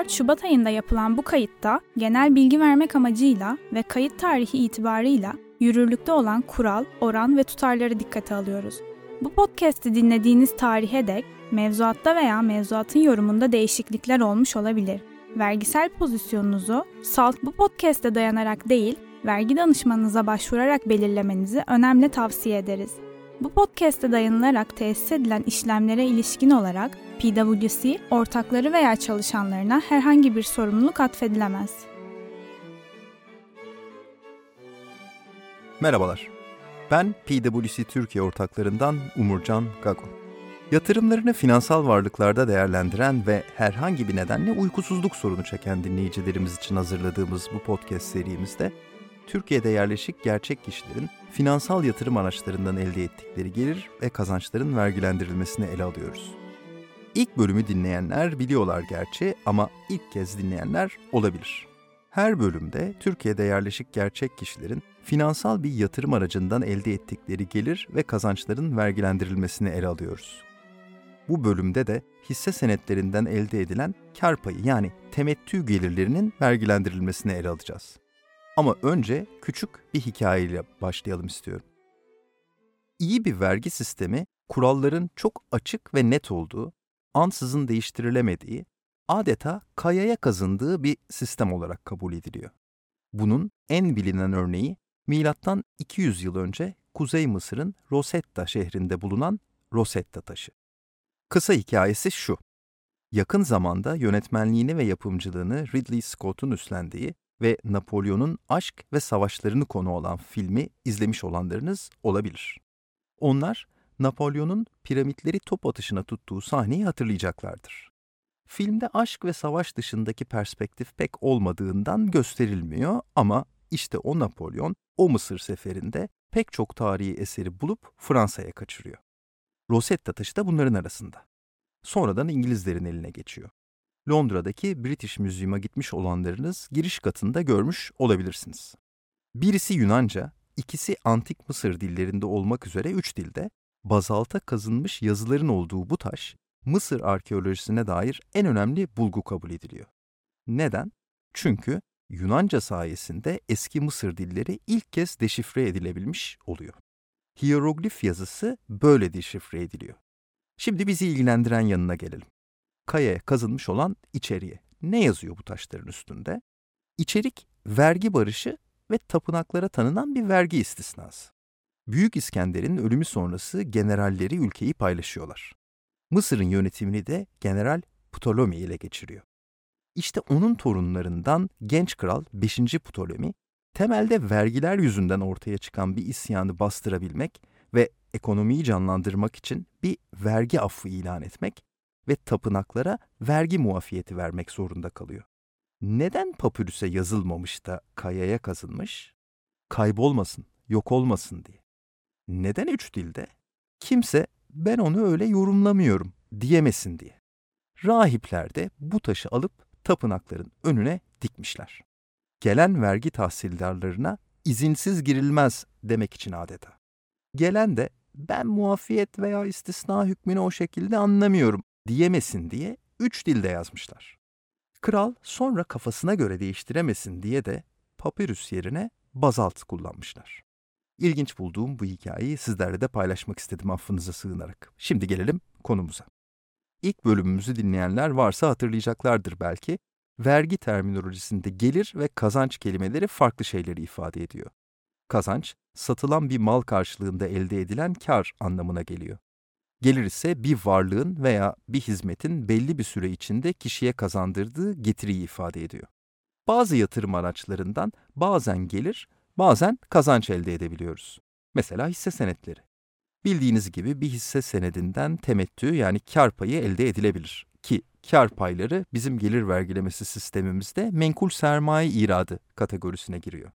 24 Şubat ayında yapılan bu kayıtta genel bilgi vermek amacıyla ve kayıt tarihi itibarıyla yürürlükte olan kural, oran ve tutarları dikkate alıyoruz. Bu podcast'i dinlediğiniz tarihe dek mevzuatta veya mevzuatın yorumunda değişiklikler olmuş olabilir. Vergisel pozisyonunuzu SALT bu podcast'e dayanarak değil, vergi danışmanınıza başvurarak belirlemenizi önemli tavsiye ederiz. Bu podcast'e dayanılarak tesis edilen işlemlere ilişkin olarak PwC, ortakları veya çalışanlarına herhangi bir sorumluluk atfedilemez. Merhabalar. Ben PwC Türkiye ortaklarından Umurcan Gago. Yatırımlarını finansal varlıklarda değerlendiren ve herhangi bir nedenle uykusuzluk sorunu çeken dinleyicilerimiz için hazırladığımız bu podcast serimizde Türkiye'de yerleşik gerçek kişilerin finansal yatırım araçlarından elde ettikleri gelir ve kazançların vergilendirilmesini ele alıyoruz. İlk bölümü dinleyenler biliyorlar gerçi ama ilk kez dinleyenler olabilir. Her bölümde Türkiye'de yerleşik gerçek kişilerin finansal bir yatırım aracından elde ettikleri gelir ve kazançların vergilendirilmesini ele alıyoruz. Bu bölümde de hisse senetlerinden elde edilen kar payı yani temettü gelirlerinin vergilendirilmesini ele alacağız. Ama önce küçük bir hikayeyle başlayalım istiyorum. İyi bir vergi sistemi kuralların çok açık ve net olduğu, ansızın değiştirilemediği, adeta kayaya kazındığı bir sistem olarak kabul ediliyor. Bunun en bilinen örneği milattan 200 yıl önce Kuzey Mısır'ın Rosetta şehrinde bulunan Rosetta taşı. Kısa hikayesi şu. Yakın zamanda yönetmenliğini ve yapımcılığını Ridley Scott'un üstlendiği ve Napolyon'un aşk ve savaşlarını konu olan filmi izlemiş olanlarınız olabilir. Onlar, Napolyon'un piramitleri top atışına tuttuğu sahneyi hatırlayacaklardır. Filmde aşk ve savaş dışındaki perspektif pek olmadığından gösterilmiyor ama işte o Napolyon, o Mısır seferinde pek çok tarihi eseri bulup Fransa'ya kaçırıyor. Rosetta taşı da bunların arasında. Sonradan İngilizlerin eline geçiyor. Londra'daki British Museum'a gitmiş olanlarınız giriş katında görmüş olabilirsiniz. Birisi Yunanca, ikisi antik Mısır dillerinde olmak üzere üç dilde, bazalta kazınmış yazıların olduğu bu taş, Mısır arkeolojisine dair en önemli bulgu kabul ediliyor. Neden? Çünkü Yunanca sayesinde eski Mısır dilleri ilk kez deşifre edilebilmiş oluyor. Hieroglif yazısı böyle deşifre ediliyor. Şimdi bizi ilgilendiren yanına gelelim kayaya kazınmış olan içeriğe. Ne yazıyor bu taşların üstünde? İçerik vergi barışı ve tapınaklara tanınan bir vergi istisnası. Büyük İskender'in ölümü sonrası generalleri ülkeyi paylaşıyorlar. Mısır'ın yönetimini de General Ptolemy ile geçiriyor. İşte onun torunlarından genç kral 5. Ptolemy, temelde vergiler yüzünden ortaya çıkan bir isyanı bastırabilmek ve ekonomiyi canlandırmak için bir vergi affı ilan etmek ve tapınaklara vergi muafiyeti vermek zorunda kalıyor. Neden papürüse yazılmamış da kayaya kazınmış? Kaybolmasın, yok olmasın diye. Neden üç dilde? Kimse ben onu öyle yorumlamıyorum diyemesin diye. Rahipler de bu taşı alıp tapınakların önüne dikmişler. Gelen vergi tahsildarlarına izinsiz girilmez demek için adeta. Gelen de ben muafiyet veya istisna hükmünü o şekilde anlamıyorum diyemesin diye üç dilde yazmışlar. Kral sonra kafasına göre değiştiremesin diye de papyrus yerine bazalt kullanmışlar. İlginç bulduğum bu hikayeyi sizlerle de paylaşmak istedim affınıza sığınarak. Şimdi gelelim konumuza. İlk bölümümüzü dinleyenler varsa hatırlayacaklardır belki. Vergi terminolojisinde gelir ve kazanç kelimeleri farklı şeyleri ifade ediyor. Kazanç, satılan bir mal karşılığında elde edilen kar anlamına geliyor. Gelir ise bir varlığın veya bir hizmetin belli bir süre içinde kişiye kazandırdığı getiriyi ifade ediyor. Bazı yatırım araçlarından bazen gelir, bazen kazanç elde edebiliyoruz. Mesela hisse senetleri. Bildiğiniz gibi bir hisse senedinden temettü yani kar payı elde edilebilir. Ki kar payları bizim gelir vergilemesi sistemimizde menkul sermaye iradı kategorisine giriyor.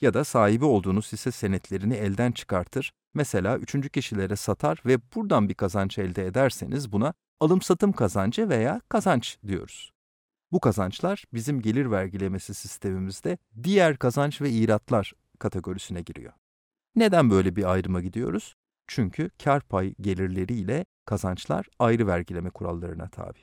Ya da sahibi olduğunuz hisse senetlerini elden çıkartır Mesela üçüncü kişilere satar ve buradan bir kazanç elde ederseniz buna alım-satım kazancı veya kazanç diyoruz. Bu kazançlar bizim gelir vergilemesi sistemimizde diğer kazanç ve iratlar kategorisine giriyor. Neden böyle bir ayrıma gidiyoruz? Çünkü kar pay gelirleri ile kazançlar ayrı vergileme kurallarına tabi.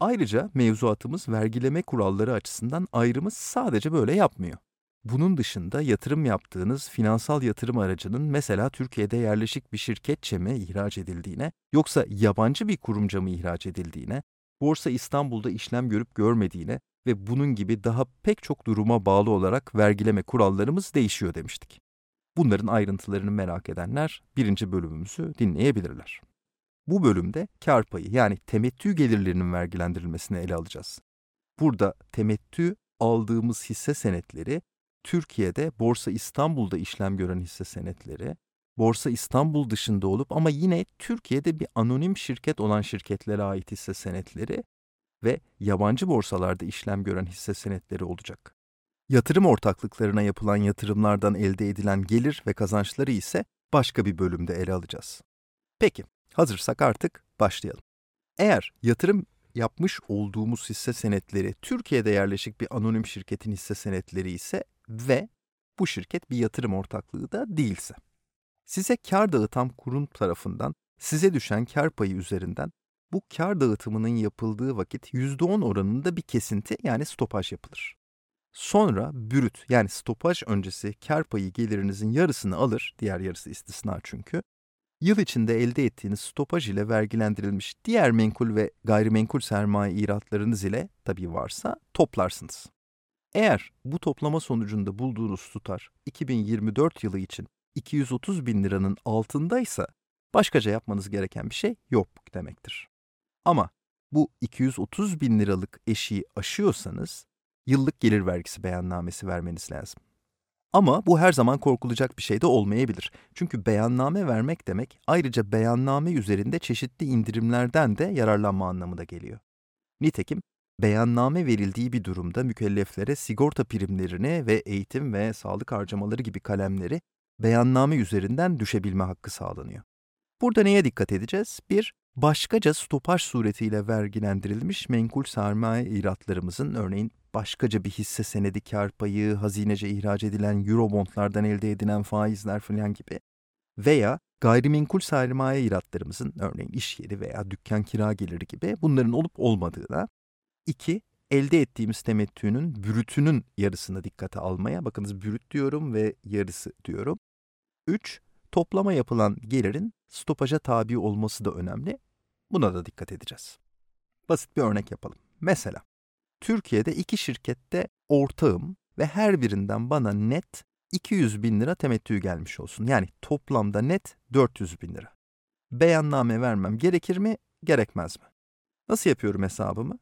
Ayrıca mevzuatımız vergileme kuralları açısından ayrımı sadece böyle yapmıyor. Bunun dışında yatırım yaptığınız finansal yatırım aracının mesela Türkiye'de yerleşik bir şirketçe mi ihraç edildiğine yoksa yabancı bir kurumca mı ihraç edildiğine, Borsa İstanbul'da işlem görüp görmediğine ve bunun gibi daha pek çok duruma bağlı olarak vergileme kurallarımız değişiyor demiştik. Bunların ayrıntılarını merak edenler birinci bölümümüzü dinleyebilirler. Bu bölümde kar payı yani temettü gelirlerinin vergilendirilmesini ele alacağız. Burada temettü aldığımız hisse senetleri Türkiye'de Borsa İstanbul'da işlem gören hisse senetleri, Borsa İstanbul dışında olup ama yine Türkiye'de bir anonim şirket olan şirketlere ait hisse senetleri ve yabancı borsalarda işlem gören hisse senetleri olacak. Yatırım ortaklıklarına yapılan yatırımlardan elde edilen gelir ve kazançları ise başka bir bölümde ele alacağız. Peki, hazırsak artık başlayalım. Eğer yatırım yapmış olduğumuz hisse senetleri Türkiye'de yerleşik bir anonim şirketin hisse senetleri ise ve bu şirket bir yatırım ortaklığı da değilse. Size kar dağıtan kurum tarafından size düşen kar payı üzerinden bu kar dağıtımının yapıldığı vakit %10 oranında bir kesinti yani stopaj yapılır. Sonra bürüt yani stopaj öncesi kar payı gelirinizin yarısını alır, diğer yarısı istisna çünkü. Yıl içinde elde ettiğiniz stopaj ile vergilendirilmiş diğer menkul ve gayrimenkul sermaye iratlarınız ile tabii varsa toplarsınız. Eğer bu toplama sonucunda bulduğunuz tutar 2024 yılı için 230 bin liranın altındaysa başkaca yapmanız gereken bir şey yok demektir. Ama bu 230 bin liralık eşiği aşıyorsanız yıllık gelir vergisi beyannamesi vermeniz lazım. Ama bu her zaman korkulacak bir şey de olmayabilir. Çünkü beyanname vermek demek ayrıca beyanname üzerinde çeşitli indirimlerden de yararlanma anlamına geliyor. Nitekim beyanname verildiği bir durumda mükelleflere sigorta primlerini ve eğitim ve sağlık harcamaları gibi kalemleri beyanname üzerinden düşebilme hakkı sağlanıyor. Burada neye dikkat edeceğiz? Bir, başkaca stopaj suretiyle vergilendirilmiş menkul sermaye iratlarımızın örneğin başkaca bir hisse senedi kar payı, hazinece ihraç edilen eurobondlardan elde edilen faizler falan gibi veya gayrimenkul sermaye iratlarımızın örneğin iş yeri veya dükkan kira geliri gibi bunların olup olmadığına, iki, elde ettiğimiz temettünün bürütünün yarısını dikkate almaya, bakınız bürüt diyorum ve yarısı diyorum. Üç, toplama yapılan gelirin stopaja tabi olması da önemli. Buna da dikkat edeceğiz. Basit bir örnek yapalım. Mesela Türkiye'de iki şirkette ortağım ve her birinden bana net 200 bin lira temettü gelmiş olsun. Yani toplamda net 400 bin lira. Beyanname vermem gerekir mi, gerekmez mi? Nasıl yapıyorum hesabımı?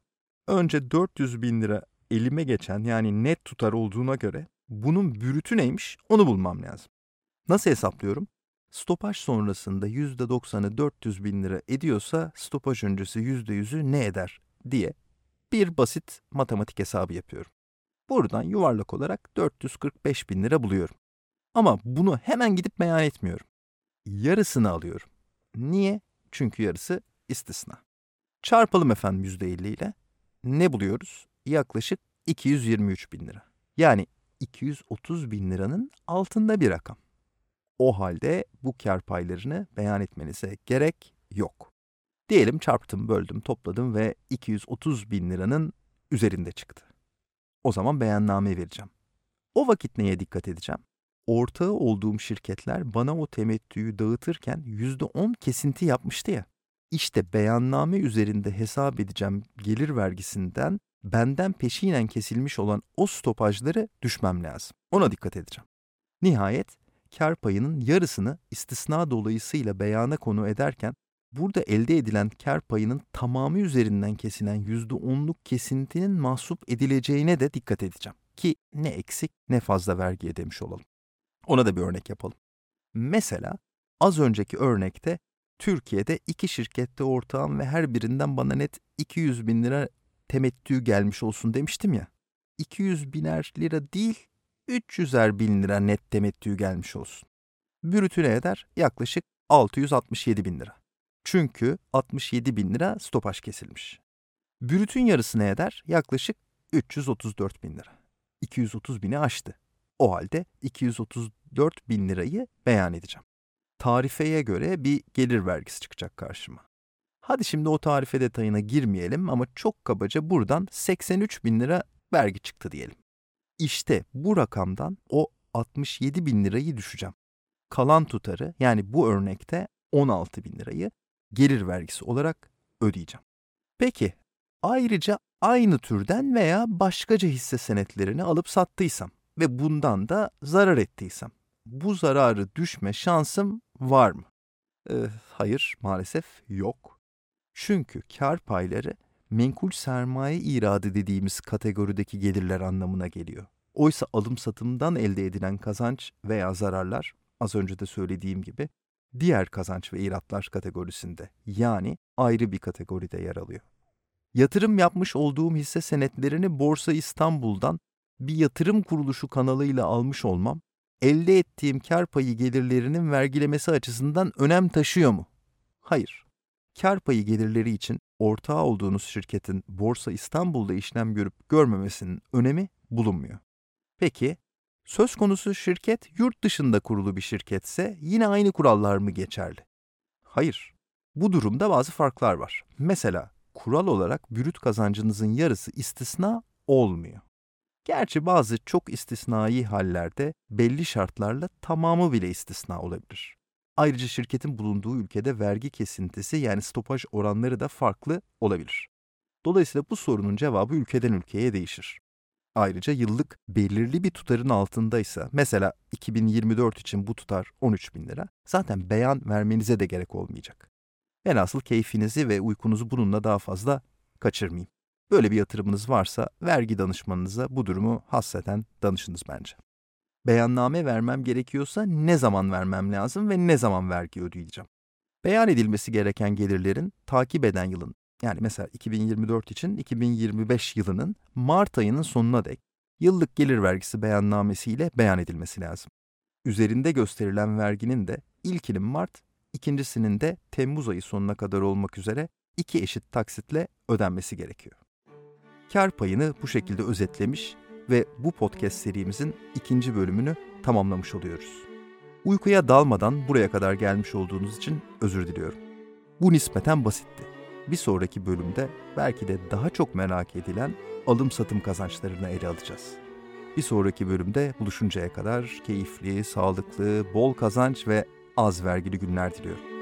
Önce 400 bin lira elime geçen yani net tutar olduğuna göre bunun bürütü neymiş onu bulmam lazım. Nasıl hesaplıyorum? Stopaj sonrasında %90'ı 400 bin lira ediyorsa stopaj öncesi %100'ü ne eder diye bir basit matematik hesabı yapıyorum. Buradan yuvarlak olarak 445 bin lira buluyorum. Ama bunu hemen gidip beyan etmiyorum. Yarısını alıyorum. Niye? Çünkü yarısı istisna. Çarpalım efendim %50 ile. Ne buluyoruz? Yaklaşık 223 bin lira. Yani 230 bin liranın altında bir rakam. O halde bu kar paylarını beyan etmenize gerek yok. Diyelim çarptım, böldüm, topladım ve 230 bin liranın üzerinde çıktı. O zaman beyanname vereceğim. O vakit neye dikkat edeceğim? Ortağı olduğum şirketler bana o temettüyü dağıtırken %10 kesinti yapmıştı ya. İşte beyanname üzerinde hesap edeceğim gelir vergisinden benden peşinen kesilmiş olan o stopajları düşmem lazım. Ona dikkat edeceğim. Nihayet kar payının yarısını istisna dolayısıyla beyana konu ederken burada elde edilen kar payının tamamı üzerinden kesilen %10'luk kesintinin mahsup edileceğine de dikkat edeceğim. Ki ne eksik ne fazla vergi ödemiş olalım. Ona da bir örnek yapalım. Mesela az önceki örnekte Türkiye'de iki şirkette ortağım ve her birinden bana net 200 bin lira temettü gelmiş olsun demiştim ya. 200 biner lira değil 300'er bin lira net temettü gelmiş olsun. Bürütü ne eder? Yaklaşık 667 bin lira. Çünkü 67 bin lira stopaj kesilmiş. Bürütün yarısı ne eder? Yaklaşık 334 bin lira. 230 bini aştı. O halde 234 bin lirayı beyan edeceğim. Tarifeye göre bir gelir vergisi çıkacak karşıma. Hadi şimdi o tarife detayına girmeyelim ama çok kabaca buradan 83 bin lira vergi çıktı diyelim. İşte bu rakamdan o 67 bin lirayı düşeceğim. Kalan tutarı yani bu örnekte 16 bin lirayı gelir vergisi olarak ödeyeceğim. Peki ayrıca aynı türden veya başkaca hisse senetlerini alıp sattıysam ve bundan da zarar ettiysem bu zararı düşme şansım var mı? Ee, hayır maalesef yok. Çünkü kar payları menkul sermaye iradı dediğimiz kategorideki gelirler anlamına geliyor. Oysa alım satımdan elde edilen kazanç veya zararlar az önce de söylediğim gibi diğer kazanç ve iratlar kategorisinde yani ayrı bir kategoride yer alıyor. Yatırım yapmış olduğum hisse senetlerini Borsa İstanbul'dan bir yatırım kuruluşu kanalıyla almış olmam elde ettiğim kar payı gelirlerinin vergilemesi açısından önem taşıyor mu? Hayır. Kar payı gelirleri için ortağı olduğunuz şirketin Borsa İstanbul'da işlem görüp görmemesinin önemi bulunmuyor. Peki, söz konusu şirket yurt dışında kurulu bir şirketse yine aynı kurallar mı geçerli? Hayır. Bu durumda bazı farklar var. Mesela kural olarak brüt kazancınızın yarısı istisna olmuyor. Gerçi bazı çok istisnai hallerde belli şartlarla tamamı bile istisna olabilir. Ayrıca şirketin bulunduğu ülkede vergi kesintisi yani stopaj oranları da farklı olabilir. Dolayısıyla bu sorunun cevabı ülkeden ülkeye değişir. Ayrıca yıllık belirli bir tutarın altındaysa, mesela 2024 için bu tutar 13 bin lira, zaten beyan vermenize de gerek olmayacak. Velhasıl keyfinizi ve uykunuzu bununla daha fazla kaçırmayayım. Böyle bir yatırımınız varsa vergi danışmanınıza bu durumu hasseten danışınız bence. Beyanname vermem gerekiyorsa ne zaman vermem lazım ve ne zaman vergi ödeyeceğim? Beyan edilmesi gereken gelirlerin takip eden yılın yani mesela 2024 için 2025 yılının Mart ayının sonuna dek yıllık gelir vergisi beyannamesiyle beyan edilmesi lazım. Üzerinde gösterilen verginin de ilkinin Mart, ikincisinin de Temmuz ayı sonuna kadar olmak üzere iki eşit taksitle ödenmesi gerekiyor. Kar payını bu şekilde özetlemiş ve bu podcast serimizin ikinci bölümünü tamamlamış oluyoruz. Uykuya dalmadan buraya kadar gelmiş olduğunuz için özür diliyorum. Bu nispeten basitti. Bir sonraki bölümde belki de daha çok merak edilen alım satım kazançlarını ele alacağız. Bir sonraki bölümde buluşuncaya kadar keyifli, sağlıklı, bol kazanç ve az vergili günler diliyorum.